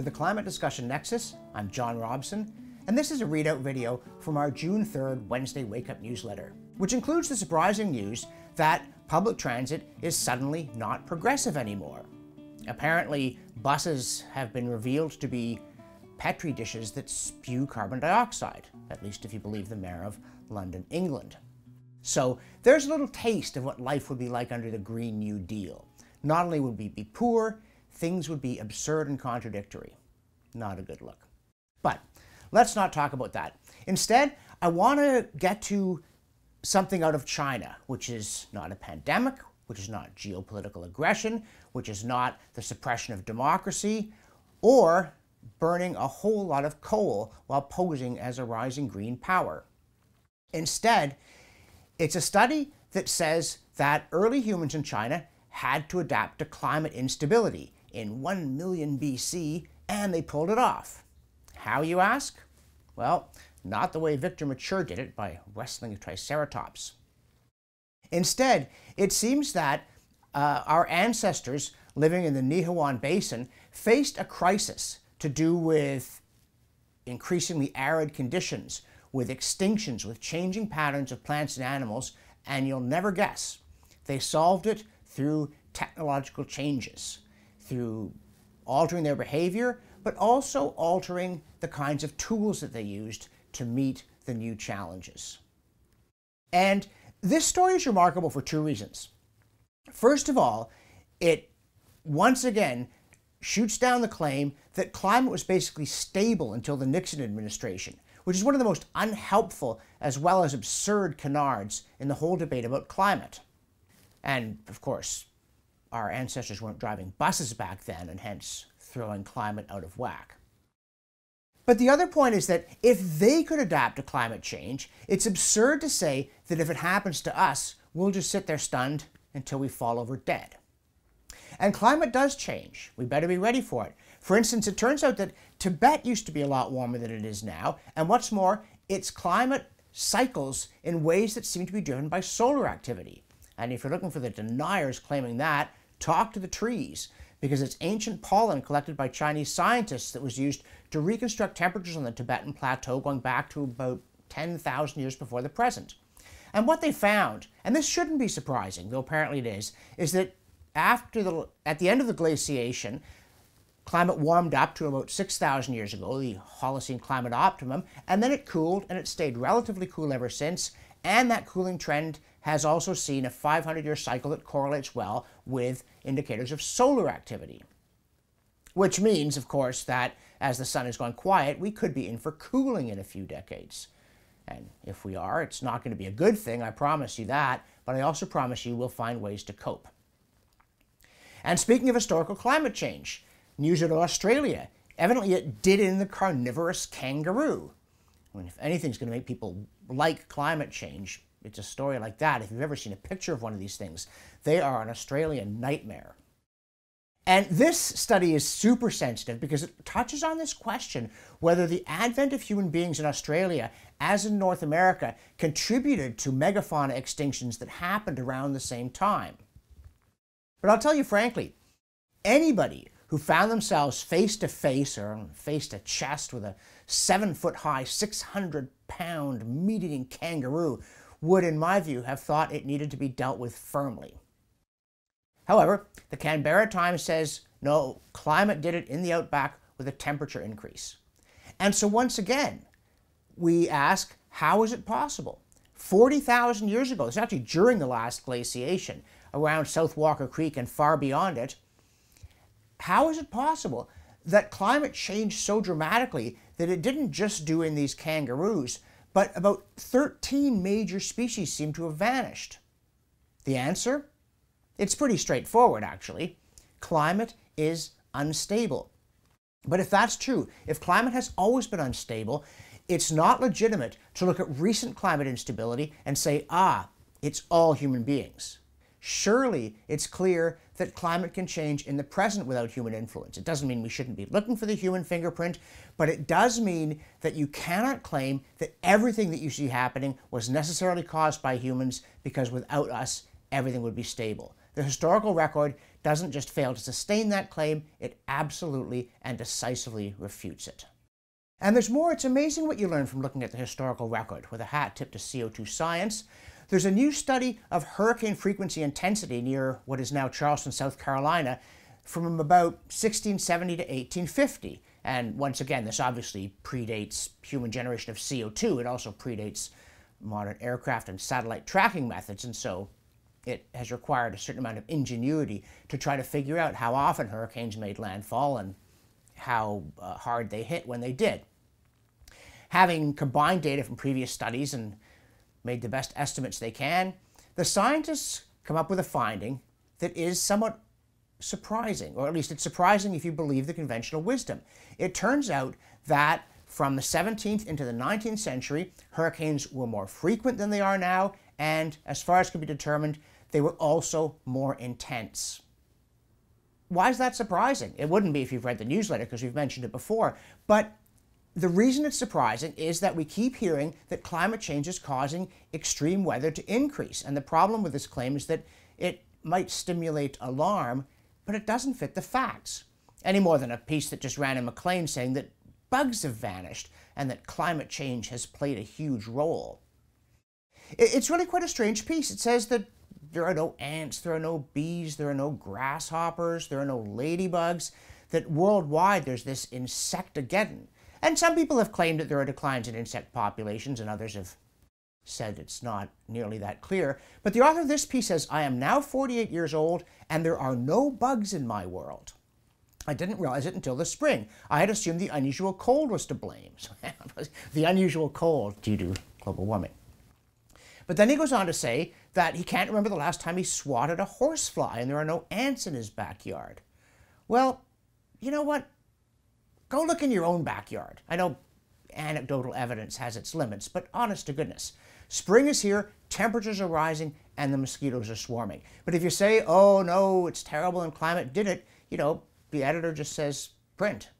For the Climate Discussion Nexus, I'm John Robson, and this is a readout video from our June 3rd Wednesday Wake Up newsletter, which includes the surprising news that public transit is suddenly not progressive anymore. Apparently, buses have been revealed to be petri dishes that spew carbon dioxide, at least if you believe the mayor of London, England. So there's a little taste of what life would be like under the Green New Deal. Not only would we be poor, things would be absurd and contradictory. Not a good look. But let's not talk about that. Instead, I want to get to something out of China, which is not a pandemic, which is not geopolitical aggression, which is not the suppression of democracy, or burning a whole lot of coal while posing as a rising green power. Instead, it's a study that says that early humans in China had to adapt to climate instability in 1 million BC, and they pulled it off. How, you ask? Well, not the way Victor Mature did it by wrestling a triceratops. Instead, it seems that uh, our ancestors living in the Nihewan Basin faced a crisis to do with increasingly arid conditions, with extinctions, with changing patterns of plants and animals, and you'll never guess. They solved it through technological changes, through altering their behavior, but also altering the kinds of tools that they used to meet the new challenges. And this story is remarkable for two reasons. First of all, it once again shoots down the claim that climate was basically stable until the Nixon administration, which is one of the most unhelpful as well as absurd canards in the whole debate about climate. And of course, our ancestors weren't driving buses back then and hence throwing climate out of whack. But the other point is that if they could adapt to climate change, it's absurd to say that if it happens to us, we'll just sit there stunned until we fall over dead. And climate does change. We better be ready for it. For instance, it turns out that Tibet used to be a lot warmer than it is now, and what's more, its climate cycles in ways that seem to be driven by solar activity. And if you're looking for the deniers claiming that, talk to the trees, because it's ancient pollen collected by Chinese scientists that was used to reconstruct temperatures on the Tibetan plateau going back to about 10,000 years before the present. And what they found, and this shouldn't be surprising, though apparently it is, is that after the, at the end of the glaciation, climate warmed up to about 6,000 years ago, the Holocene climate optimum, and then it cooled and it stayed relatively cool ever since. And that cooling trend has also seen a 500 year cycle that correlates well with indicators of solar activity. Which means, of course, that as the sun has gone quiet, we could be in for cooling in a few decades. And if we are, it's not going to be a good thing, I promise you that, but I also promise you we'll find ways to cope. And speaking of historical climate change, news out of Australia. Evidently, it did in the carnivorous kangaroo. I mean, if anything's going to make people like climate change, it's a story like that. If you've ever seen a picture of one of these things, they are an Australian nightmare. And this study is super sensitive because it touches on this question whether the advent of human beings in Australia, as in North America, contributed to megafauna extinctions that happened around the same time. But I'll tell you frankly, anybody who found themselves face to face or face to chest with a seven foot high, 600 pound meat eating kangaroo would, in my view, have thought it needed to be dealt with firmly. However, the Canberra Times says no, climate did it in the outback with a temperature increase. And so once again, we ask, how is it possible? 40,000 years ago, it's actually during the last glaciation, around South Walker Creek and far beyond it, how is it possible that climate changed so dramatically that it didn't just do in these kangaroos, but about 13 major species seem to have vanished? The answer? It's pretty straightforward, actually. Climate is unstable. But if that's true, if climate has always been unstable, it's not legitimate to look at recent climate instability and say, ah, it's all human beings. Surely it's clear that climate can change in the present without human influence. It doesn't mean we shouldn't be looking for the human fingerprint, but it does mean that you cannot claim that everything that you see happening was necessarily caused by humans because without us, everything would be stable. The historical record doesn't just fail to sustain that claim, it absolutely and decisively refutes it. And there's more. It's amazing what you learn from looking at the historical record with a hat tipped to CO2 science. There's a new study of hurricane frequency intensity near what is now Charleston, South Carolina, from about 1670 to 1850. And once again, this obviously predates human generation of CO2. It also predates modern aircraft and satellite tracking methods. And so it has required a certain amount of ingenuity to try to figure out how often hurricanes made landfall and how uh, hard they hit when they did. Having combined data from previous studies and made the best estimates they can, the scientists come up with a finding that is somewhat surprising, or at least it's surprising if you believe the conventional wisdom. It turns out that from the 17th into the 19th century, hurricanes were more frequent than they are now, and as far as can be determined, they were also more intense. Why is that surprising? It wouldn't be if you've read the newsletter because we've mentioned it before, but the reason it's surprising is that we keep hearing that climate change is causing extreme weather to increase. And the problem with this claim is that it might stimulate alarm, but it doesn't fit the facts. Any more than a piece that just ran in Maclean saying that bugs have vanished and that climate change has played a huge role. It's really quite a strange piece. It says that there are no ants, there are no bees, there are no grasshoppers, there are no ladybugs, that worldwide there's this insectageddon. And some people have claimed that there are declines in insect populations, and others have said it's not nearly that clear. But the author of this piece says, I am now 48 years old, and there are no bugs in my world. I didn't realize it until the spring. I had assumed the unusual cold was to blame. the unusual cold due to global warming. But then he goes on to say that he can't remember the last time he swatted a horsefly and there are no ants in his backyard. Well, you know what? Go look in your own backyard. I know anecdotal evidence has its limits, but honest to goodness. Spring is here, temperatures are rising, and the mosquitoes are swarming. But if you say, oh no, it's terrible and climate did it, you know, the editor just says print.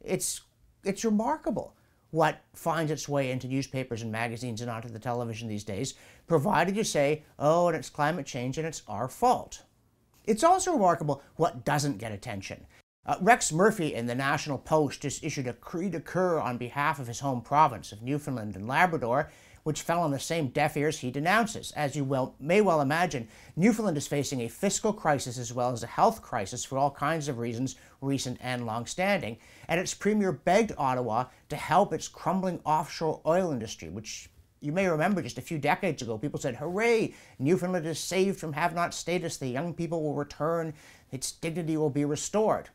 It's, it's remarkable what finds its way into newspapers and magazines and onto the television these days, provided you say, oh, and it's climate change and it's our fault. It's also remarkable what doesn't get attention. Uh, Rex Murphy in the National Post just issued a cri de coeur on behalf of his home province of Newfoundland and Labrador, which fell on the same deaf ears he denounces. As you well, may well imagine, Newfoundland is facing a fiscal crisis as well as a health crisis for all kinds of reasons, recent and long-standing, and its premier begged Ottawa to help its crumbling offshore oil industry, which you may remember just a few decades ago, people said, hooray, Newfoundland is saved from have-not status, the young people will return, its dignity will be restored.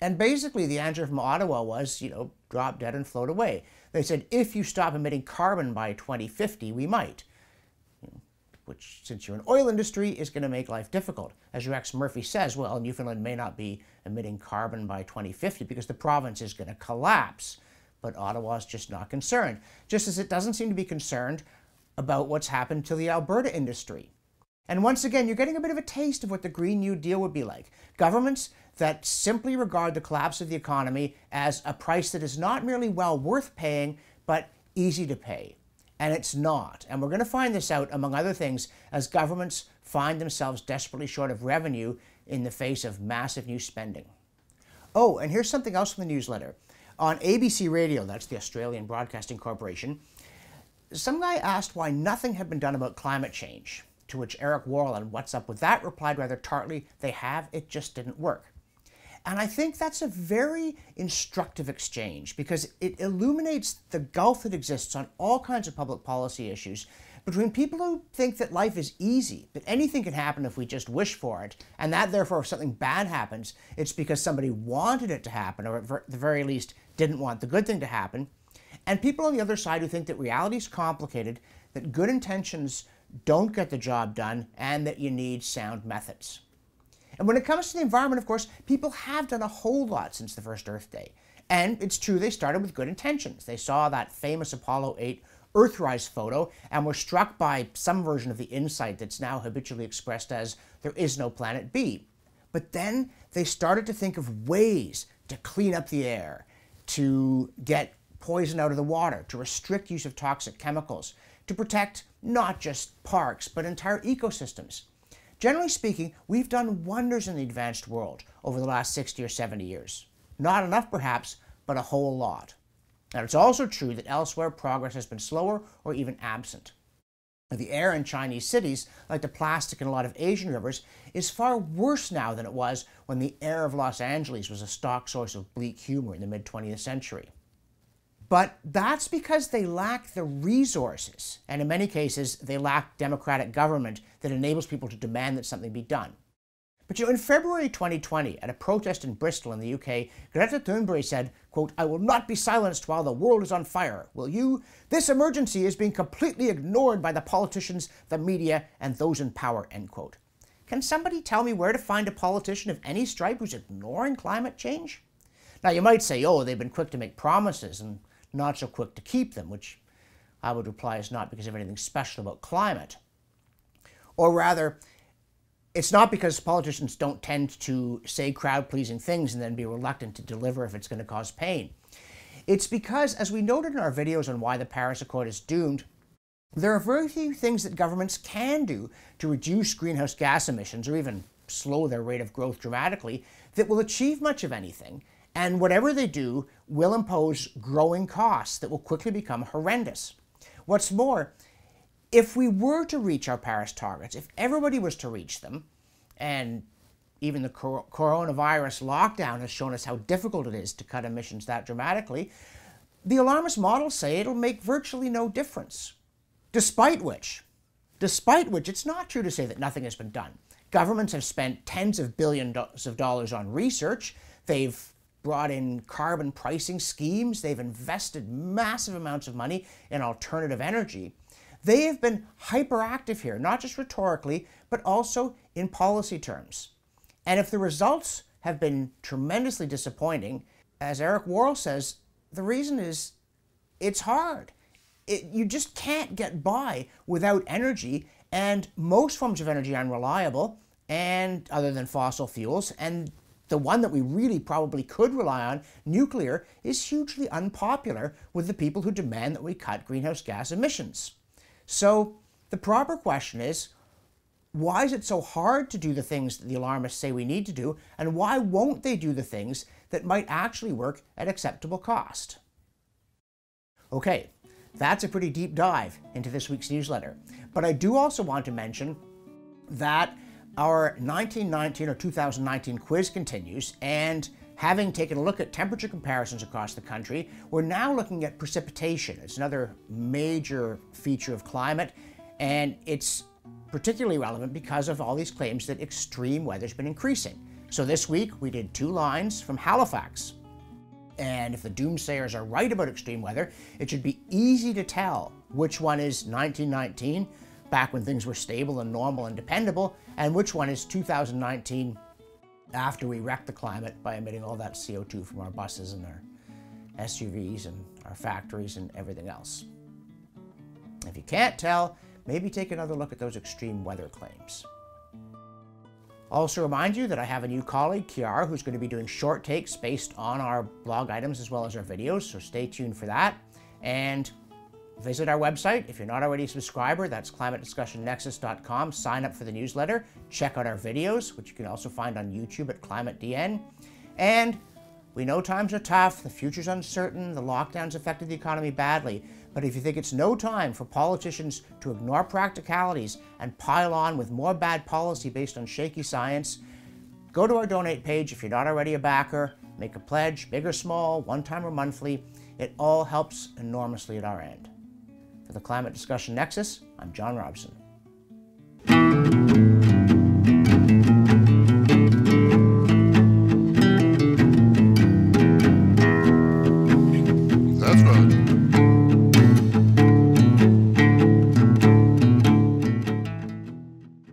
And basically the answer from Ottawa was, you know, drop dead and float away. They said, if you stop emitting carbon by 2050, we might. Which, since you're an oil industry, is going to make life difficult. As Rex Murphy says, well, Newfoundland may not be emitting carbon by 2050 because the province is going to collapse. But Ottawa's just not concerned. Just as it doesn't seem to be concerned about what's happened to the Alberta industry. And once again, you're getting a bit of a taste of what the Green New Deal would be like. Governments that simply regard the collapse of the economy as a price that is not merely well worth paying, but easy to pay. And it's not. And we're going to find this out, among other things, as governments find themselves desperately short of revenue in the face of massive new spending. Oh, and here's something else from the newsletter. On ABC Radio, that's the Australian Broadcasting Corporation, some guy asked why nothing had been done about climate change. To which Eric Worrell and Watts Up With That replied rather tartly, they have, it just didn't work. And I think that's a very instructive exchange because it illuminates the gulf that exists on all kinds of public policy issues between people who think that life is easy, that anything can happen if we just wish for it, and that therefore if something bad happens, it's because somebody wanted it to happen, or at the very least didn't want the good thing to happen, and people on the other side who think that reality is complicated, that good intentions don't get the job done, and that you need sound methods. And when it comes to the environment, of course, people have done a whole lot since the first Earth Day. And it's true, they started with good intentions. They saw that famous Apollo 8 Earthrise photo and were struck by some version of the insight that's now habitually expressed as there is no planet B. But then they started to think of ways to clean up the air, to get poison out of the water, to restrict use of toxic chemicals, to protect not just parks, but entire ecosystems. Generally speaking, we've done wonders in the advanced world over the last 60 or 70 years. Not enough, perhaps, but a whole lot. And it's also true that elsewhere progress has been slower or even absent. The air in Chinese cities, like the plastic in a lot of Asian rivers, is far worse now than it was when the air of Los Angeles was a stock source of bleak humor in the mid 20th century. But that's because they lack the resources, and in many cases, they lack democratic government that enables people to demand that something be done. But you know, in February 2020, at a protest in Bristol in the UK, Greta Thunberg said, quote, I will not be silenced while the world is on fire. Will you? This emergency is being completely ignored by the politicians, the media, and those in power, end quote. Can somebody tell me where to find a politician of any stripe who's ignoring climate change? Now, you might say, oh, they've been quick to make promises and not so quick to keep them, which I would reply is not because of anything special about climate. Or rather, it's not because politicians don't tend to say crowd pleasing things and then be reluctant to deliver if it's going to cause pain. It's because, as we noted in our videos on why the Paris Accord is doomed, there are very few things that governments can do to reduce greenhouse gas emissions or even slow their rate of growth dramatically that will achieve much of anything. And whatever they do will impose growing costs that will quickly become horrendous. What's more, if we were to reach our Paris targets, if everybody was to reach them, and even the coronavirus lockdown has shown us how difficult it is to cut emissions that dramatically, the alarmist models say it'll make virtually no difference. Despite which, despite which, it's not true to say that nothing has been done. Governments have spent tens of billions of dollars on research. They've brought in carbon pricing schemes. They've invested massive amounts of money in alternative energy. They have been hyperactive here, not just rhetorically, but also in policy terms. And if the results have been tremendously disappointing, as Eric Worrell says, the reason is it's hard. It, you just can't get by without energy, and most forms of energy are unreliable, and other than fossil fuels, and the one that we really probably could rely on, nuclear, is hugely unpopular with the people who demand that we cut greenhouse gas emissions. So the proper question is, why is it so hard to do the things that the alarmists say we need to do, and why won't they do the things that might actually work at acceptable cost? Okay, that's a pretty deep dive into this week's newsletter. But I do also want to mention that our 1919 or 2019 quiz continues, and Having taken a look at temperature comparisons across the country, we're now looking at precipitation. It's another major feature of climate, and it's particularly relevant because of all these claims that extreme weather's been increasing. So this week we did two lines from Halifax. And if the doomsayers are right about extreme weather, it should be easy to tell which one is 1919, back when things were stable and normal and dependable, and which one is 2019, after we wreck the climate by emitting all that CO2 from our buses and our SUVs and our factories and everything else. If you can't tell, maybe take another look at those extreme weather claims. Also remind you that I have a new colleague, Kiara, who's going to be doing short takes based on our blog items as well as our videos, so stay tuned for that. And Visit our website. If you're not already a subscriber, that's climatediscussionnexus.com. Sign up for the newsletter. Check out our videos, which you can also find on YouTube at ClimateDN. And we know times are tough, the future's uncertain, the lockdowns affected the economy badly. But if you think it's no time for politicians to ignore practicalities and pile on with more bad policy based on shaky science, go to our donate page if you're not already a backer, make a pledge, big or small, one time or monthly. It all helps enormously at our end. The Climate Discussion Nexus, I'm John Robson.